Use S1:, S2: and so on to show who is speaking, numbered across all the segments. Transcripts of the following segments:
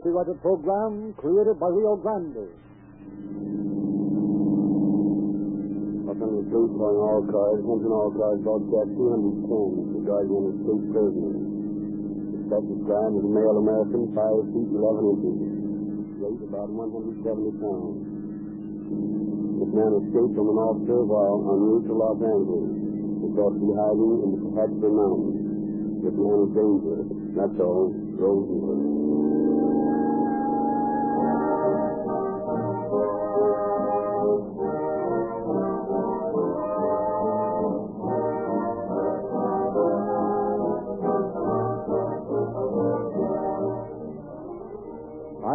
S1: copyrighted program created by Rio Grande.
S2: Los Angeles Police calling all cars. Attention all cars. Broadcast 210. Regarding an escaped prisoner. Suspect described as a male American, 5 feet 11 inches. Weight about 170 pounds. This man escaped from an officer while en route to Los Angeles. He thought to be hiding in the Tehachapi Mountains. This man is dangerous. That's all. Rosenquist.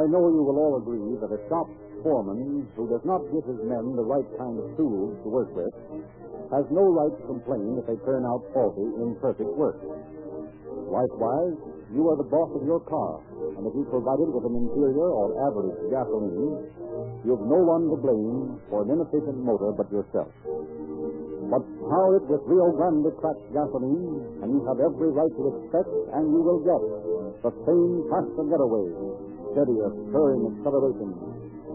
S1: I know you will all agree that a shop foreman who does not give his men the right kind of tools to work with has no right to complain if they turn out faulty, imperfect work. Likewise, you are the boss of your car, and if you provide it with an inferior or average gasoline, you have no one to blame for an inefficient motor but yourself. But power it with Rio Grande cracked gasoline, and you have every right to expect, and you will get, the same faster getaway, steadier, stirring acceleration,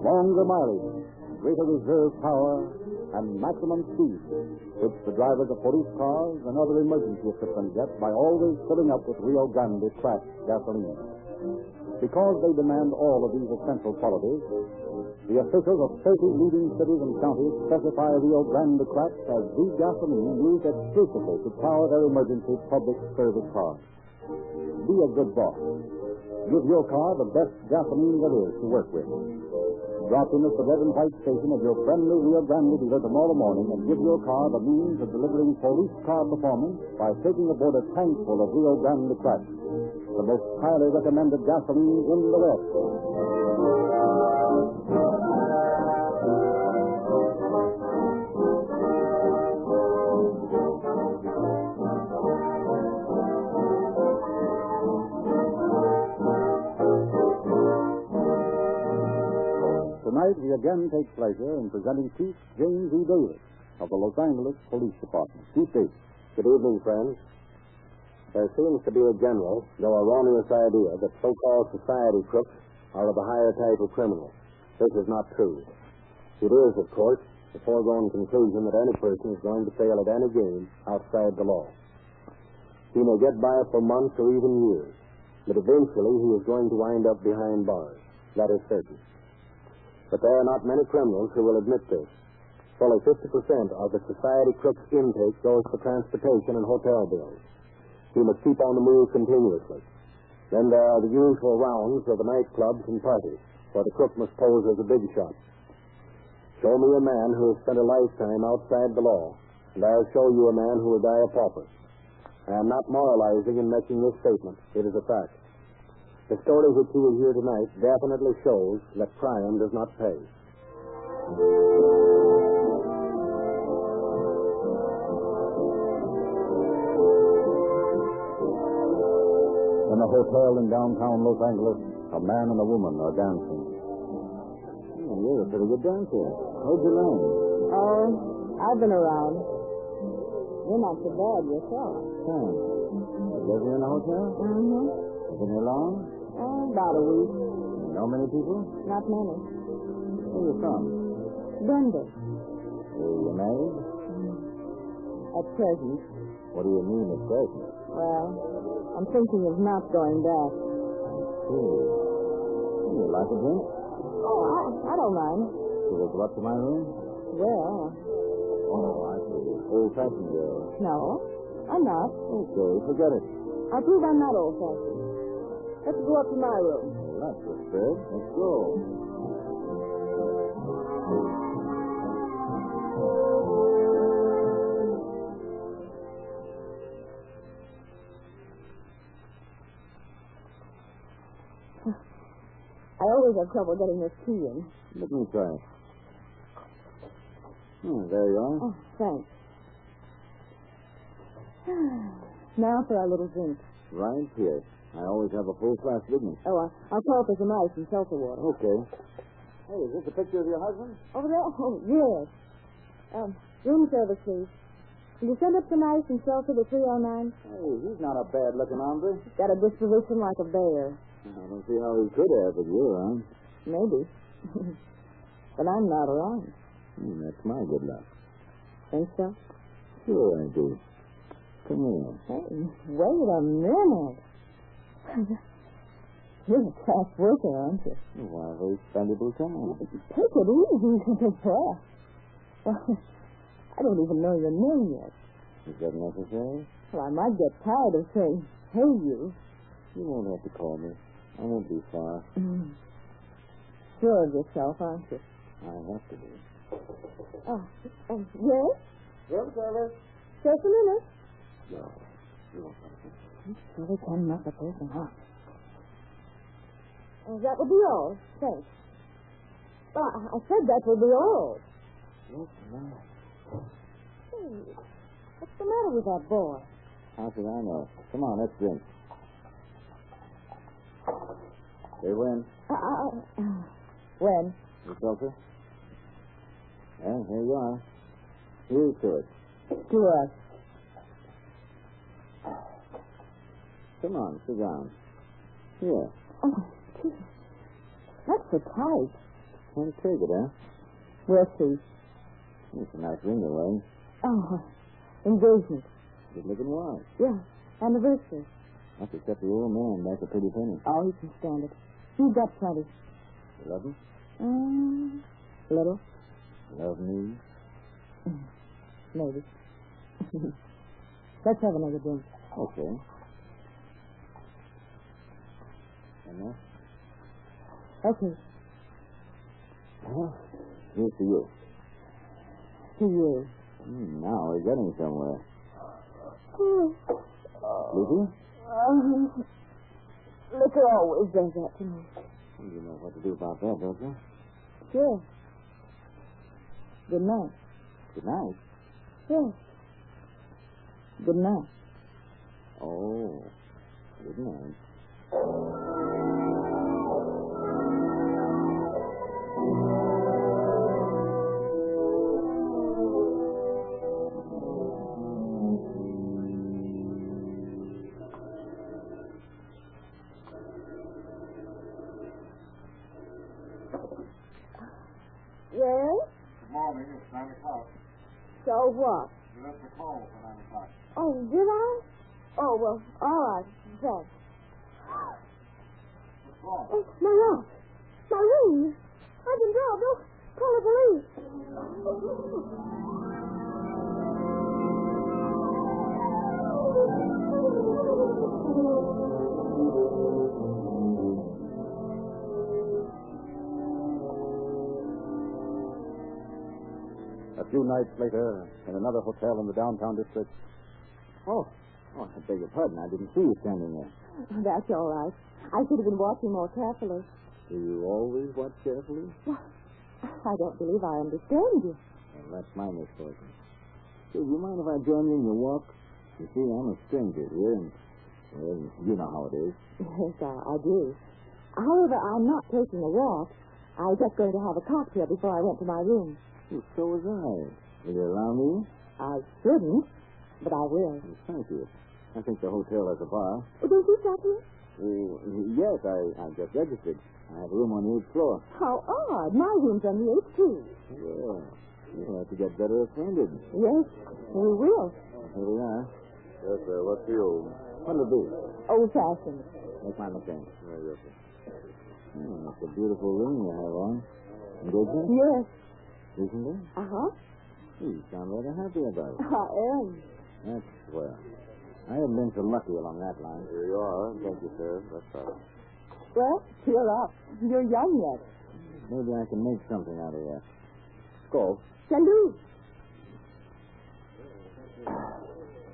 S1: longer mileage, greater reserve power, and maximum speed, which the drivers of police cars and other emergency equipment get by always filling up with Rio Grande cracked gasoline. Because they demand all of these essential qualities, the officials of 30 leading cities and counties specify Rio Grande cracked as the gasoline used exclusively to power their emergency public service cars. Be a good boss. Give your car the best gasoline there is to work with. Drop in at the red and white station of your friendly Rio Grande dealer tomorrow morning and give your car the means of delivering police car performance by taking aboard a tank full of Rio Grande crack, the most highly recommended gasoline in the West. Tonight, we again take pleasure in presenting Chief James E. Davis of the Los Angeles Police Department. Chief Davis.
S2: Good evening, friends. There seems to be a general, though erroneous idea, that so-called society crooks are of a higher type of criminal. This is not true. It is, of course, the foregone conclusion that any person is going to fail at any game outside the law. He may get by for months or even years, but eventually he is going to wind up behind bars. That is certain. But there are not many criminals who will admit this. Fully 50% of the society crook's intake goes for transportation and hotel bills. He must keep on the move continuously. Then there are the usual rounds of the nightclubs and parties, where the crook must pose as a big shot. Show me a man who has spent a lifetime outside the law, and I'll show you a man who will die a pauper. I am not moralizing in making this statement. It is a fact. The story which you will hear tonight definitely shows that crime does not pay.
S1: In a hotel in downtown Los Angeles, a man and a woman are dancing. Oh, you're a pretty good dancer. How'd you learn?
S3: Oh, I've been around. You're not so bad yourself.
S1: Thanks. You live here in a hotel?
S3: Mm-hmm.
S1: You been here long?
S3: Oh, about a week.
S1: You know many people?
S3: Not many.
S1: Where you from?
S3: Denver.
S1: Are you married? Mm-hmm.
S3: At present.
S1: What do you mean at present?
S3: Well, I'm thinking of not going back.
S1: Hey. You like a drink?
S3: Oh, I, I don't mind.
S1: You will go up to my room?
S3: Well,
S1: Oh, I see. Old-fashioned girl.
S3: no, I'm not.
S1: Okay, forget it.
S3: I prove I'm not old-fashioned. Let's go up to my room.
S1: That's the spirit. Let's go.
S3: I always have trouble getting this key in.
S1: Let me try. Hmm, there you are.
S3: Oh, thanks. now for our little drink.
S1: Right here. I always have a full flask with me.
S3: Oh, I- I'll call for some ice and seltzer water.
S1: Okay. Hey, is this a picture of your husband?
S3: Over there? Oh, yes. Um, room service, please. Can you send up some ice and seltzer to 309?
S1: Hey, he's not a bad-looking hombre.
S3: He's Got a disposition like a bear.
S4: I don't see how he could have with you around.
S3: Maybe. but I'm not around.
S4: Hmm, that's my good luck.
S3: Think so?
S4: Sure I do. Come here.
S3: Hey, wait a minute. You're a tough worker, aren't you?
S4: Why waste valuable time?
S3: Take it easy, Well, I don't even know your name yet.
S4: Is that necessary?
S3: Well, I might get tired of saying, hey, you.
S4: You won't have to call me. I won't be far.
S3: Mm. Sure of yourself, aren't you?
S4: I have to be.
S3: Oh, oh yes?
S4: Room service.
S3: Just a minute.
S4: No. You won't.
S3: You surely can knock a person up. That will be all. Thanks. Well, I I said that will be all.
S4: Yes, ma'am.
S3: Hey, what's the matter with that boy?
S4: How should I know? Come on, let's drink. Hey, Win.
S3: Uh, uh, uh, when?
S4: You closer? Well, here you are. Here's to it.
S3: To us.
S4: Come on, sit down. Here.
S3: Oh, gee. That's so tight.
S4: Can't take it, huh?
S3: We'll see.
S4: It's a nice ring, away.
S3: Oh, engagement.
S4: Good looking watch.
S3: Yeah, anniversary.
S4: Must have kept the old man back a pretty penny.
S3: Oh, he can stand it. He's got plenty.
S4: You love him?
S3: Um, little,
S4: Love me?
S3: maybe. Let's have another drink.
S4: Okay.
S3: Okay,
S4: Well, here's to you.
S3: to you.
S4: Hmm, now we're getting somewhere.
S3: Oh,
S4: Sleepy?
S3: um, liquor always does that to me.
S4: You know what to do about that, don't you?
S3: Sure. Good night.
S4: Good night.
S3: Yes. Good night.
S4: Oh, good night.
S3: Thank
S5: you.
S1: Nights later, in another hotel in the downtown district,
S4: Oh, oh, I beg your pardon. I didn't see you standing there.
S3: Oh, that's all right. I should have been watching more carefully.
S4: Do you always watch carefully?
S3: I don't believe I understand you.
S4: Well, that's my misfortune. Do you mind if I join you in your walk? You see, I'm a stranger here, and, well, you know how it is.
S3: Yes, I, I do. However, I'm not taking a walk. I was just going to have a cocktail before I went to my room.
S4: Well, so was I. Will you allow me?
S3: I shouldn't, but I will.
S4: Well, thank you. I think the hotel has a bar.
S3: Oh, don't you stop here?
S4: Uh, yes, I, I just registered. I have a room on the eighth floor.
S3: How odd. My room's on the eighth, too.
S4: Yeah. You'll have to get better acquainted.
S3: Yes, we will.
S4: Here we are.
S5: Yes, sir. What's the old?
S4: What'll it be?
S3: Old-fashioned.
S4: Make my mistake.
S5: yes, sir.
S4: Oh, that's a beautiful ring you have on. Engagement?
S3: Yes.
S4: Isn't it?
S3: Uh-huh.
S4: You sound rather happy about it.
S3: I am.
S4: That's swell. I haven't been so lucky along that line.
S5: Here you are. Thank you, sir. That's all.
S3: Well, cheer up. You're young yet.
S4: Maybe I can make something out of that. Go.
S3: Salute.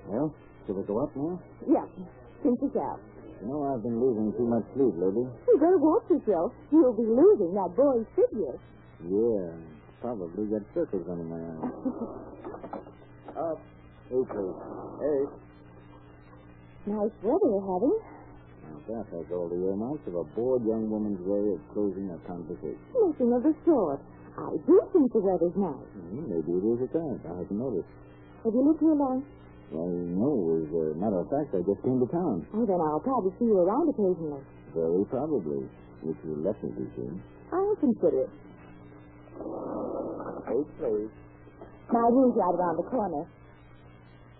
S4: Well, should we go up now?
S3: Yeah. Think yourself.
S4: You know, I've been losing too much sleep lately.
S3: You better watch yourself. You'll be losing that boy's figure.
S4: Yeah, probably got circles under my eyes. Up. Please. Eight.
S3: Nice weather you're having.
S4: Now, that has all the earmarks of a bored young woman's way of closing a conversation.
S3: Nothing of the sort. I do think the weather's nice.
S4: Hmm, maybe it is at that. I haven't noticed.
S3: Have you lived here long?
S4: Well, no, as a matter of fact, I just came to town.
S3: Oh, then I'll probably see you around occasionally.
S5: Very probably, if you let me be sure.
S3: I'll consider it.
S5: Eight, please.
S3: My room's right around the corner.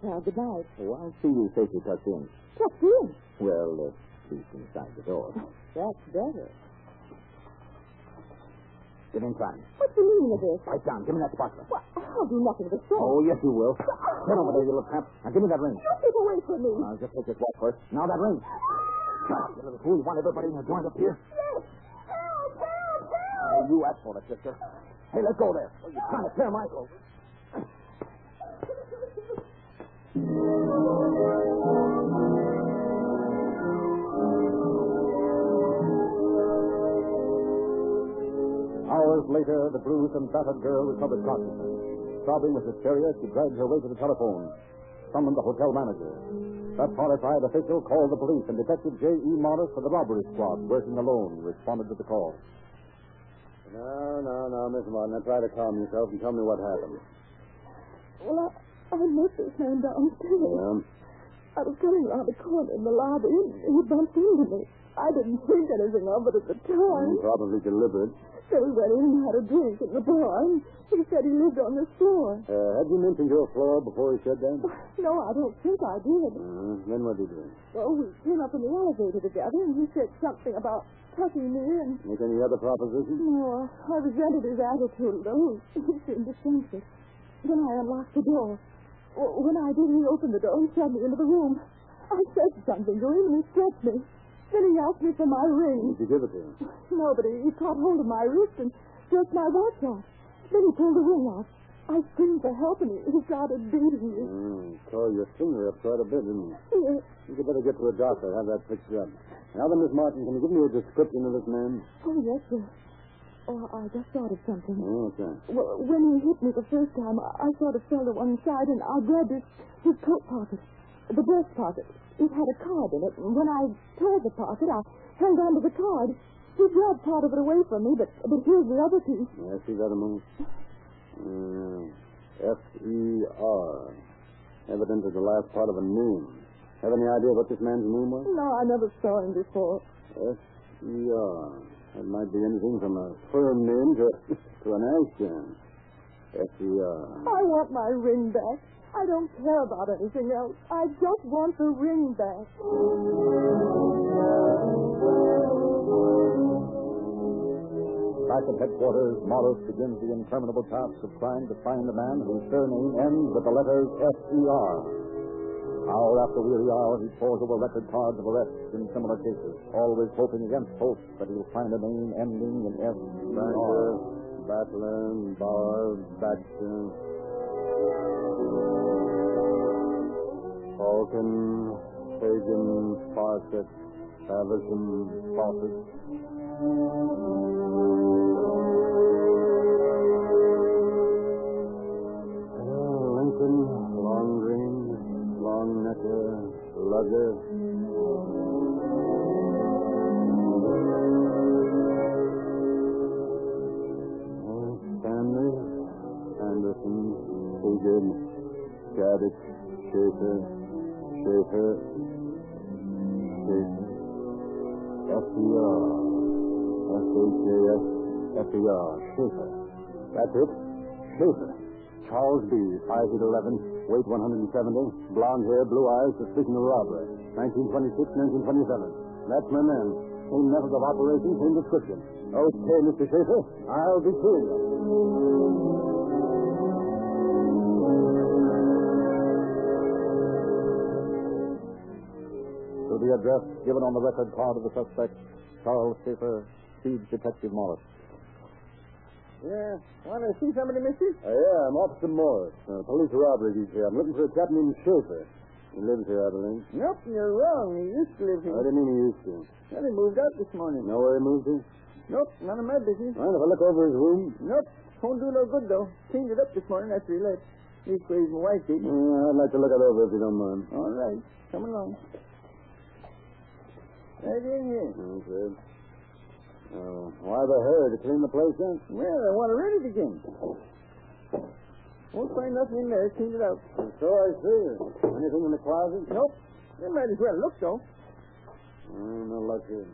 S3: Well, good night.
S5: Oh, I'll see you safely tucked in.
S3: Tucked in.
S5: Well, uh, at least inside the door.
S3: That's better.
S5: Get inside.
S3: What's the meaning of this?
S5: Right down. Give me that sparkler.
S3: Well, I'll do nothing of the sort.
S5: Oh, yes, you will. Get over there, you little tramp. Now, give me that ring.
S3: You keep away from me.
S5: I'll just take this walk first. Now, that ring. You little fool. You want everybody in the joint up here? Oh, you asked for it, sister. Hey, let's go there. Oh, you're trying to tear my clothes.
S1: Hours later, the bruised and battered girl recovered consciousness. Sobbing with hysteria, she dragged her way to the telephone, summoned the hotel manager. That horrified official called the police, and Detective J.E. Morris of the robbery squad, working alone, responded to the call.
S5: No, no, no, Miss Martin. Now try to calm yourself and tell me what happened.
S3: Well, I, I met this man downstairs.
S5: Yeah?
S3: I was coming around the corner in the lobby, and he bumped into me. I didn't think anything of it at the time.
S5: Probably deliberate.
S3: So we went in and had a drink at the bar, and he said he lived on this floor.
S5: Uh, had you mentioned your floor before he said that?
S3: No, I don't think I did.
S5: Uh, then what did you do?
S3: Well, we came up in the elevator together, and he said something about tucking me in.
S5: Make any other proposition?
S3: No, I resented his attitude, though. He seemed defensive. Then I unlocked the door. When I did, he opened the door and shoved me into the room. I said something to him, and he stretched me. Then he asked me for my ring.
S5: Did you give it to him?
S3: No, but he, he caught hold of my wrist and jerked my watch off. Then he pulled the ring out. I screamed for help, and he, started beating me.
S5: Mm, tore your finger up quite a bit, didn't you?
S3: Yes.
S5: You'd better get to a doctor, and have that fixed up. Now then, Miss Martin, can you give me a description of this man?
S3: Oh, yes, sir. Oh, I just thought of something.
S5: Oh, that?
S3: Well, when he hit me the first time, I, I sort of fell to one side and I grabbed his, his coat pocket, the breast pocket. It had a card in it. And when I tore the pocket, I held onto the card. He grabbed part of it away from me, but, but here's the other piece.
S5: I see that a moment? Uh, F-E-R. Evident of the last part of a name. Have any idea what this man's name was?
S3: No, I never saw him before.
S5: F-E-R. That might be anything from a firm name to, to an action. F-E-R.
S3: I want my ring back. I don't care about anything else. I just want the ring back.
S1: Back at headquarters, Morris begins the interminable task of trying to find a man whose surname ends with the letters F-E-R. Hour after weary hour, he pores over record cards of arrests in similar cases, always hoping against hope that he'll find a name ending in F-E-R.
S5: Battler, Bauer, Baxter. Falcon, Fagan, Farset, Patterson, Fawcett. Lugger. Oh, Stanley, Anderson, Hagan, Gaddis, Schaefer, Schaefer, Schaefer. F-E-R. S-H-A-F, F-E-R, Schaefer. That's it. Schaefer. Charles B., 5 feet 11, weight 170, blonde hair, blue eyes, suspicion of robbery. 1926, 1927. That's my man. Same method of operation, same description. Okay, Mr. Schaefer, I'll be seeing you.
S1: To the address given on the record card of the suspect, Charles Schaefer, Chief Detective Morris.
S5: Yeah. Want to see somebody, mister? Uh, yeah, I'm Officer Morris, uh, police robbery detail. I'm looking for a chap named Schaefer. He lives here, I believe.
S6: Nope, you're wrong. He used to live here.
S5: I didn't mean he used to.
S6: Well, he moved out this morning.
S5: Know where he moved to?
S6: Nope, none of my business.
S5: Mind if I look over his room?
S6: Nope, won't do no good, though. Cleaned it up this morning after he left. Leastways, my wife did.
S5: Uh, I'd like to look it over if you don't mind.
S6: All right, come along. Right in here.
S5: Okay. Uh, why the hurry to clean the place up?
S6: Well, I want to read it again. Won't find nothing in there. Cleaned it out.
S5: So I see. Anything in the closet?
S6: Nope. You might as well look, though.
S5: Uh, no luck here.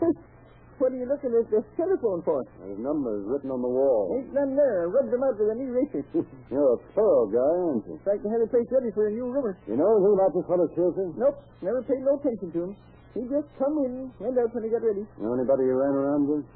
S6: what are you looking at this telephone for?
S5: There's numbers written on the wall.
S6: Ain't none there. I rubbed them out with an eraser.
S5: You're a thorough guy, aren't you?
S6: In fact, I had the place ready for a new roomer.
S5: You know anything about this fellow Schaefer?
S6: Nope, never paid no attention to him. He just come in, went out when he got ready.
S5: Know anybody you ran around with?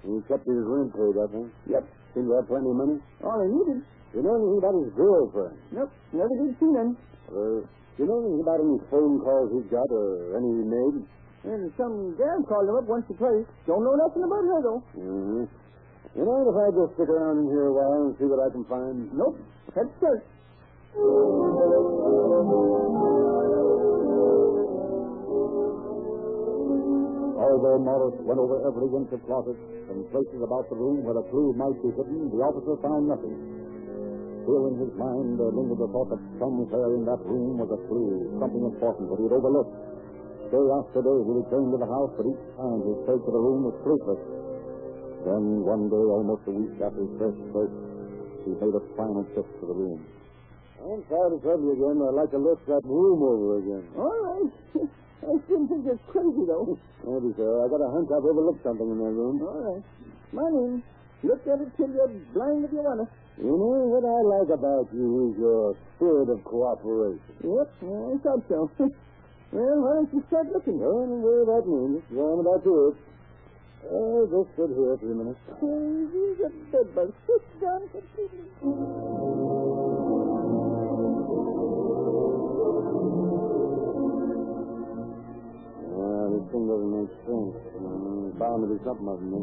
S5: He kept his rent paid up, huh?
S6: Yep.
S5: Seemed to have plenty of money.
S6: All he needed.
S5: You know anything about his girlfriend?
S6: Nope, never did see none.
S5: Uh, you know anything about any phone calls he's got or any he made?
S6: And some gal called him up once or twice. Don't know nothing about her, though.
S5: Mm-hmm. You know, if I just stick around in here a while and see what I can find?
S6: Nope. Head start.
S1: Although Morris went over every inch of closet and places about the room where a clue might be hidden, the officer found nothing. Still in his mind there lingered the thought that somewhere in that room was a clue, something important that he had overlooked. Day after day he returned to the house, but each time his search of the room was fruitless. Then one day, almost a week after his first search, he made a final trip to the room.
S5: I'm sorry to trouble you again. I'd like to look that room over again.
S6: All right. I still think it's crazy, though.
S5: Maybe so. I got a hunch I've overlooked something in that room.
S6: All right. My name. Look at it till you're blind if you want to.
S5: You know what I like about you is your spirit of cooperation.
S6: Yep, I thought so. well, why don't you start looking?
S5: Well, where that means, go on about to it. Uh, just sit here for a minute.
S6: He's a bed bug. Sit down completely.
S5: This thing doesn't make sense. Mm, bound to be something of me.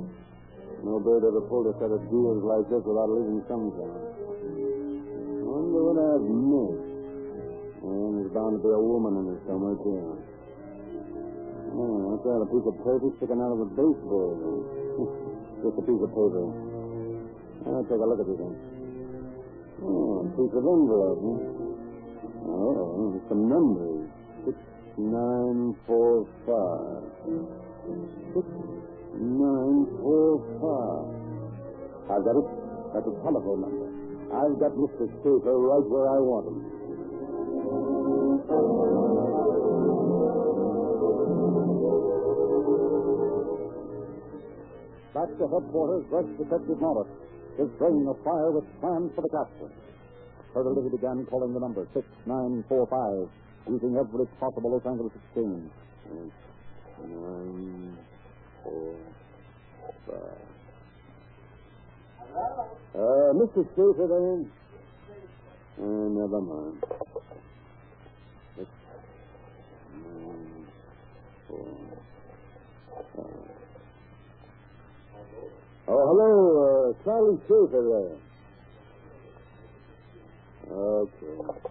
S5: No bird ever pulled a set of deals like this without leaving some kind. Wonder what I've missed. And there's bound to be a woman in it somewhere, too. Oh, what's that? A piece of paper sticking out of a baseball. Just a piece of paper. I'll take a look at this thing. Oh, a piece of envelope, huh? Oh, some numbers. Nine, four, five. Six, nine, four, five. I've got it. That's a telephone number. I've got Mr. Schaefer right where I want him.
S1: Back to headquarters rushed Detective Morris, his brain afire with plans for the capture. Further, he began calling the number 6945, using every possible Los Angeles exchange.
S5: Nine, four, five. Uh, Mr. Schaefer there? Uh, never mind. Oh, hello, uh, Charlie Schaefer there. Okay.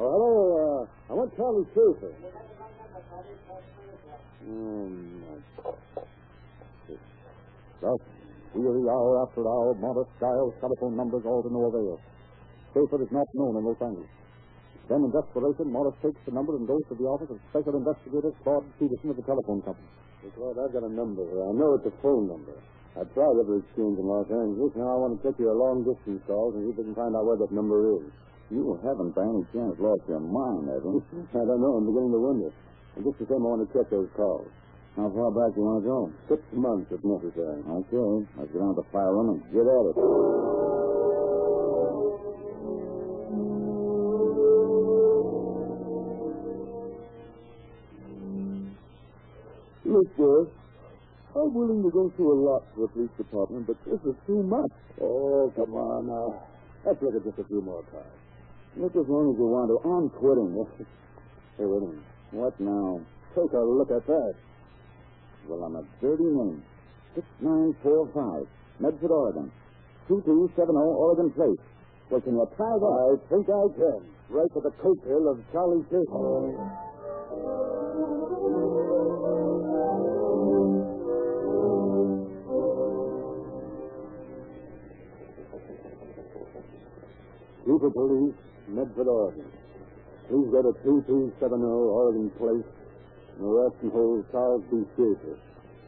S5: Oh, hello, uh, I want Charlie Schaefer. Mm,
S1: Thus, weary hour after hour, Morris dials telephone numbers all to no avail. Schaefer is not known in Los Angeles. Then, in desperation, Morris takes the number and goes to the office of Special Investigator Claude Peterson of the telephone company.
S5: Claude, I've got a number here. I know it's a phone number. I tried every exchange in Los Angeles. Now I want to check your long distance calls and see if we can find out where that number is.
S1: You haven't by any chance lost your mind, have you?
S5: I don't know. I'm beginning to wonder. And just the same, I want to check those calls.
S1: How far back do you want to go?
S5: Six months, if necessary.
S1: Okay, let's get on to the fire room and
S5: Get at it.
S1: Look, boy, I'm willing to go through a lot for the police department, but this is too much.
S5: Oh, come on now. Let's look at just a few more cards.
S1: Look as long as you want to. I'm quitting.
S5: Hey, wait a minute.
S1: What now?
S5: Take a look at that.
S1: Well, I'm a dirty name. 6945, Medford, Oregon. 2270 Oregon Place. Well, can you try that?
S5: I think I can. Right to the coattail of Charlie. Chief of Police, Medford, Oregon. Please go to 2270 Oregon Place and arrest and hold Charles B. Schaefer.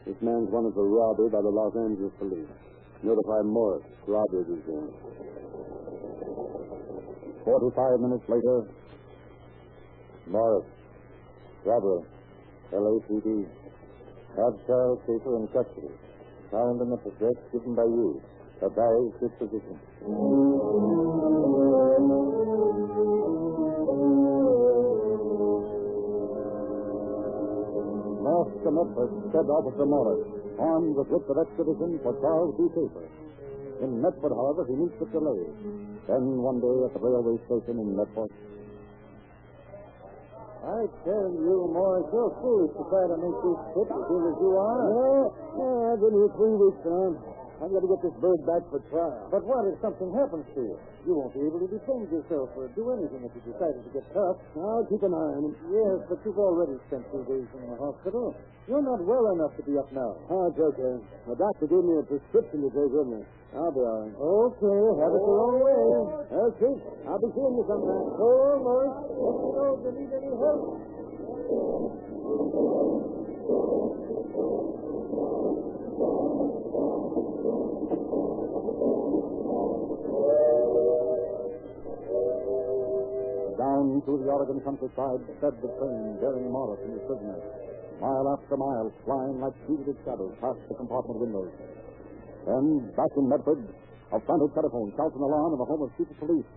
S5: This man's wanted for robbery by the Los Angeles police. Notify Morris. Robbery is going.
S1: Forty-five minutes later,
S2: Morris. Robbery. LAPD. Have Charles Schaefer in custody. Found in the address given by you. A Barry's disposition.
S1: Master Medford said Officer Morris, armed with writs of extradition for Charles B. Schaefer. In Medford, however, he meets with delay. Then one day at the railway station in Medford,
S6: I tell you, Morris, you're foolish to try to make this trip as good as you are.
S2: Yeah, yeah, I've been here three weeks now. I've got to get this bird back for trial.
S6: But what if something happens to you? You won't be able to defend yourself or do anything if you decided to get tough.
S2: I'll keep an eye on him.
S6: Yes, but you've already spent two days in the hospital. You're not well enough to be up now.
S2: Ah, oh, it's okay. The doctor gave me a prescription to take with me. I'll be all right.
S6: Okay, have it your own way.
S2: That's it. I'll be seeing you sometime.
S6: So, Morris, let me know if you need any help.
S1: Down through the Oregon countryside sped the train bearing Morris and his prisoner. Mile after mile, flying like fugitive shadows past the compartment windows. Then, back in Medford, a frantic telephone shouts an alarm in the home of Chief of police.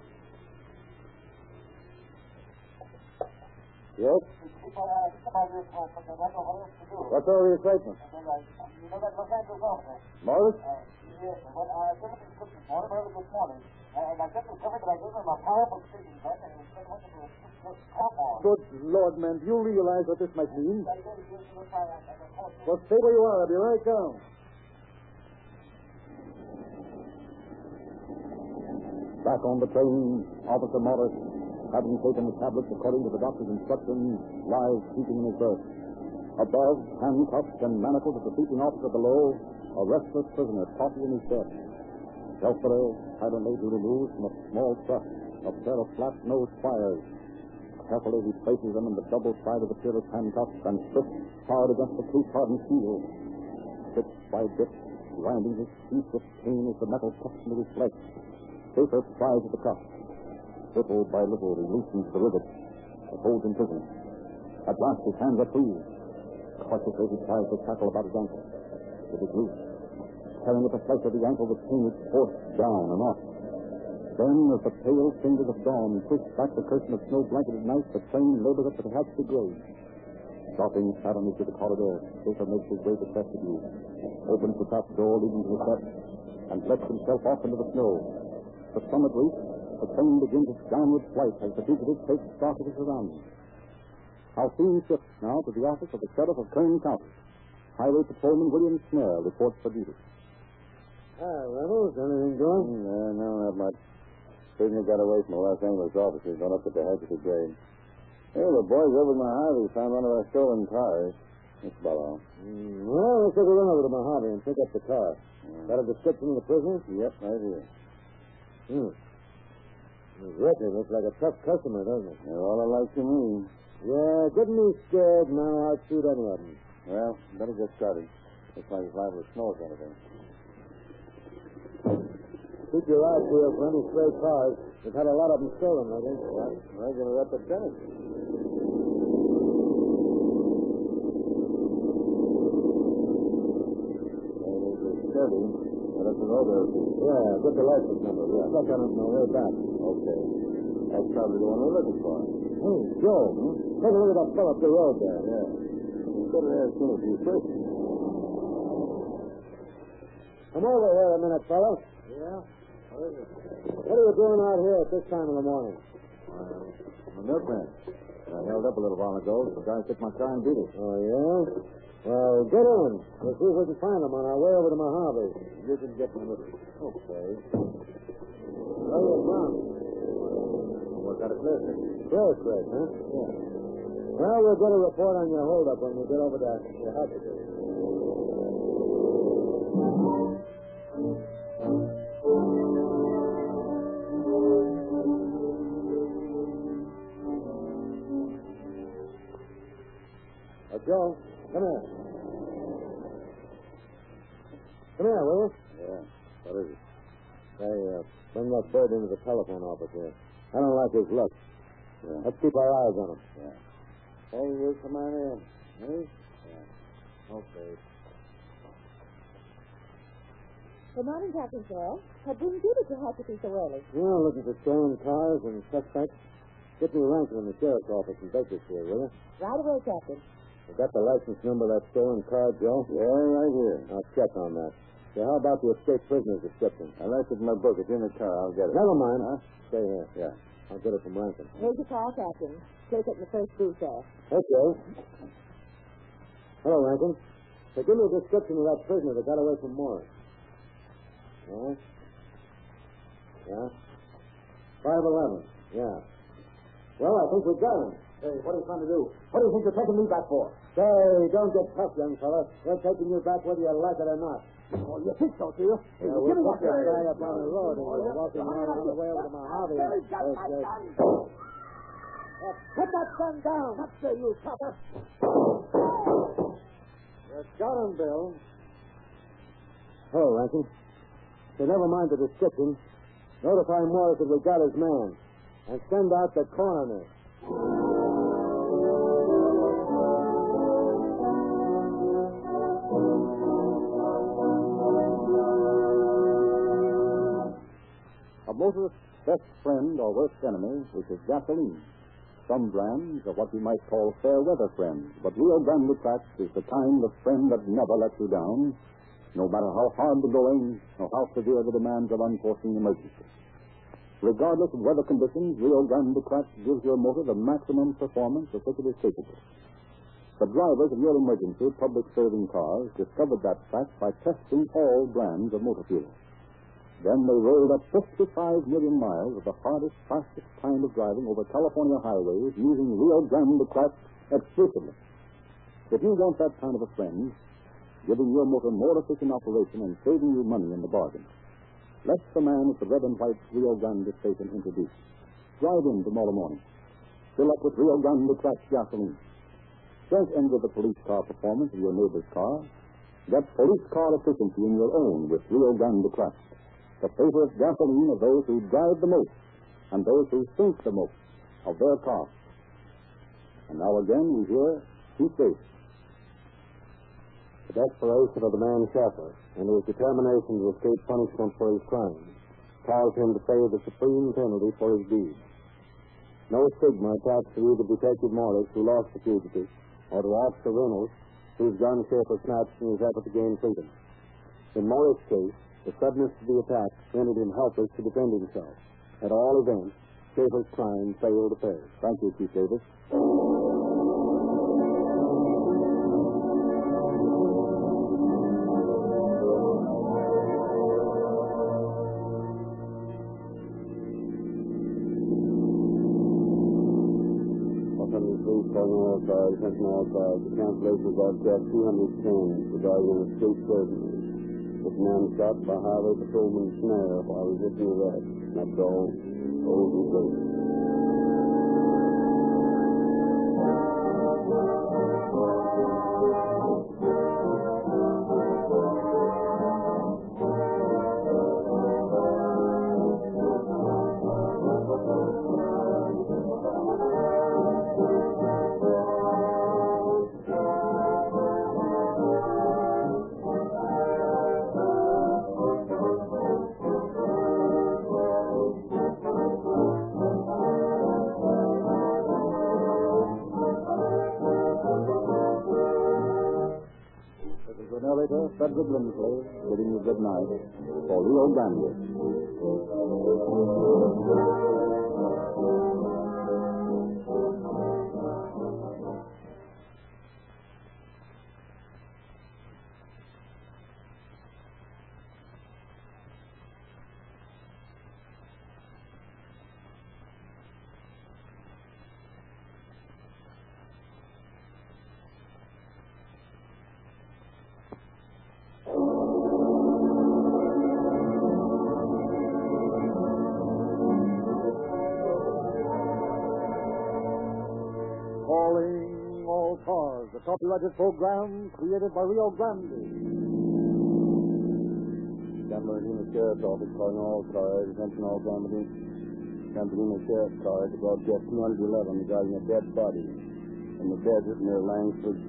S2: Yes? What's all the excitement? Morris?
S7: I him early this morning, and I I gave him a powerful drug, and he said on.
S1: Good Lord, man, do you realize what this might mean?
S7: Gave
S1: Well, stay where you are. I'll be right down. Back on the train, Officer Morris, having taken the tablets according to the doctor's instructions, lies sleeping in his berth. Above, handcuffed and manacled at the sleeping officer below, a restless prisoner tossing in his bed. Elsewhere, silently he removes from a small truck a pair of flat-nosed pliers. Carefully he places them in the double side of the fearless handcuffs and flips hard against the case-hardened steel. Bit by bit, grinding his teeth with pain as the metal cuts into his flesh. Schaefer pries at the cuff. Little by little, he loosens the rivet that holds him prisoner. At last, his hands are free. Cautiously, he tries to tackle about his ankle. It is loose. Tearing at the flesh of the ankle, the chain is forced down and off. Then, as the pale fingers of dawn push back the curtain of snow-blanketed night, the train labors up to the hatched grade. Dropping suddenly to the corridor, Schaefer makes his way to the vestibule, opens the top door leading to his bed, and lets himself off into the snow. The summit reached, the train begins its downward flight as the fugitive takes stock of his surroundings. Our scene shifts now to the office of the sheriff of Kern County. Highway Patrolman William Snare reports for duty.
S2: Ah, Reynolds, anything doing?
S5: Yeah, no, not much. Prisoner got away from the Los Angeles officers, went up to the Tehachapi grade. Hey, the boys over in Mojave found one of our stolen cars. That's about all.
S2: Mm, well, let's take a run over to Mojave and pick up the car. Got a description of the prisoner?
S5: Yep, right here.
S2: Hmm. His record looks like a tough customer, doesn't it?
S5: They're all alike to me.
S2: Yeah, get me scared now. I'll shoot any of them.
S5: Well, better get started. Looks like it's liable to snow or anything.
S2: Keep your eyes peeled for any stray cars. We've had a lot of them stolen lately.
S5: Regular epidemic. Chevy. Let us know there.
S2: Yeah, get the license number. We stuck on it on the way back.
S5: Okay. That's probably the one we're looking for.
S2: Hey, Joe, take a look at that fellow up the road there.
S5: Yeah. Better ask him a few questions.
S2: Come over here a minute, fellow.
S6: Yeah? What is it?
S2: What are you doing out here at this time in the morning?
S1: I'm a milkman. I held up a little while ago. The guy took my car and beat it.
S2: Oh, yeah? Well, get in. We'll see if we can find them on our way over to Mojave.
S1: You can get with it.
S2: Okay. Where you from?
S1: Work out a clear thing.
S2: Clear huh? Yeah. Well, we'll get a report on your holdup when we get over to your Joe, come here. Come here, will you?
S5: Yeah. What is it?
S2: Hey, uh, bring that bird into the telephone office here. I don't like his look.
S5: Yeah.
S2: Let's keep our eyes on him.
S5: Yeah.
S2: Hey, you come on in. Yeah. Okay.
S3: Good morning, Captain Sir. What brings you to Tehachapi so early?
S2: Well, looking for stolen cars and suspects. Get me Rankin in the sheriff's office in Bakersfield, will you?
S3: Right away, Captain.
S2: You got the license number of that stolen car, Joe?
S5: Yeah, right here.
S2: I'll check on that. So how about the escaped prisoner's description?
S5: I left it in my book. It's in the car. I'll get it.
S2: Never mind. Huh? Stay here.
S5: Yeah.
S2: I'll get it from Rankin.
S3: Here's your car, Captain. Take it in the first booth there.
S2: Okay. Hello, Rankin. So give me a description of that prisoner that got away from Morris. Yeah? Yeah? 5'11. Yeah. Well, I think we've got him.
S6: Hey, what are you trying to do? What do you think you're taking me back for?
S2: Say, don't get tough, young fella. We're taking you back whether you like it or not.
S6: Oh, you think so, do you? Hey,
S2: Yeah,
S6: give me that
S2: guy up on the road and oh, we're walking around on the way over to Mojave.
S6: Billy, got my gun. Put that gun down. What say you, copper?
S2: You got him, Bill. Hello, Rankin. So never mind the description. Notify Morris that we got his man. And send out the coroner.
S1: Motorist's best friend or worst enemy, which is gasoline. Some brands are what we might call fair weather friends, but Rio Grande Cracked is the kind of friend that never lets you down, no matter how hard the going or how severe the demands of unforeseen emergencies. Regardless of weather conditions, Rio Grande Cracked gives your motor the maximum performance of which it is capable. The drivers of your emergency public serving cars discovered that fact by testing all brands of motor fuel. Then they rolled up 55 million miles of the hardest, fastest kind of driving over California highways using Rio Grande Cracked exclusively. If you want that kind of a friend, giving your motor more efficient operation and saving you money in the bargain, let the man at the red and white Rio Grande station introduce. Drive in tomorrow morning. Fill up with Rio Grande Cracked gasoline. Don't envy the police car performance of your neighbor's car. Get police car efficiency in your own with Rio Grande Cracked the favorite gasoline of those who drive the most and those who think the most of their cars. And now again we hear Chief Davis.
S2: The desperation of the man Schaefer and his determination to escape punishment for his crime caused him to pay the supreme penalty for his deed. No stigma attached to either Detective Morris, who lost the fugitive, or to Officer Reynolds, whose gun Schaefer snatched in his effort to gain freedom. In Morris' case, the suddenness of the attack rendered him helpless to defend himself. At all events, Schaefer's crime failed to pay.
S1: Thank you, Chief Davis.
S2: Cars, attention cars. The cancellation of broadcast 210 regarding an escaped prisoner. This man shot by Highway Patrolman Snare while resisting arrest. That's all. Old and clear.
S1: Narrator, Frederick Lindsley, bidding you good night for Rio Grande.
S6: The program created by Rio Grande.
S2: Human Sheriff's Office calling all cars, attention all companies.
S5: San Bernardino Sheriff's car to broadcast 211 regarding a dead body in the desert near Langsford,